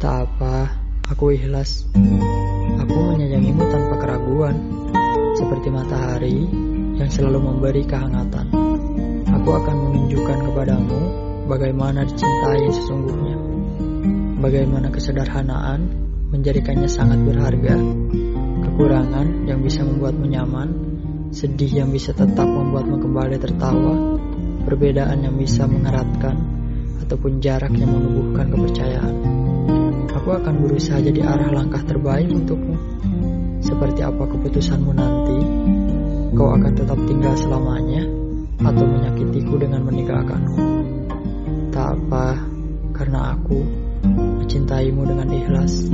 Tak apa, aku ikhlas. Aku menyayangimu tanpa keraguan, seperti matahari yang selalu memberi kehangatan. Aku akan menunjukkan kepadamu bagaimana dicintai sesungguhnya. Bagaimana kesederhanaan menjadikannya sangat berharga. Kekurangan yang bisa membuatmu nyaman, sedih yang bisa tetap membuatmu kembali tertawa, perbedaan yang bisa mengeratkan, ataupun jarak yang menumbuhkan kepercayaan. Aku akan berusaha jadi arah langkah terbaik untukmu. Seperti apa keputusanmu nanti, kau akan tetap tinggal selamanya atau menyakitiku dengan meninggalkanku. Tak apa, karena aku mencintaimu dengan ikhlas.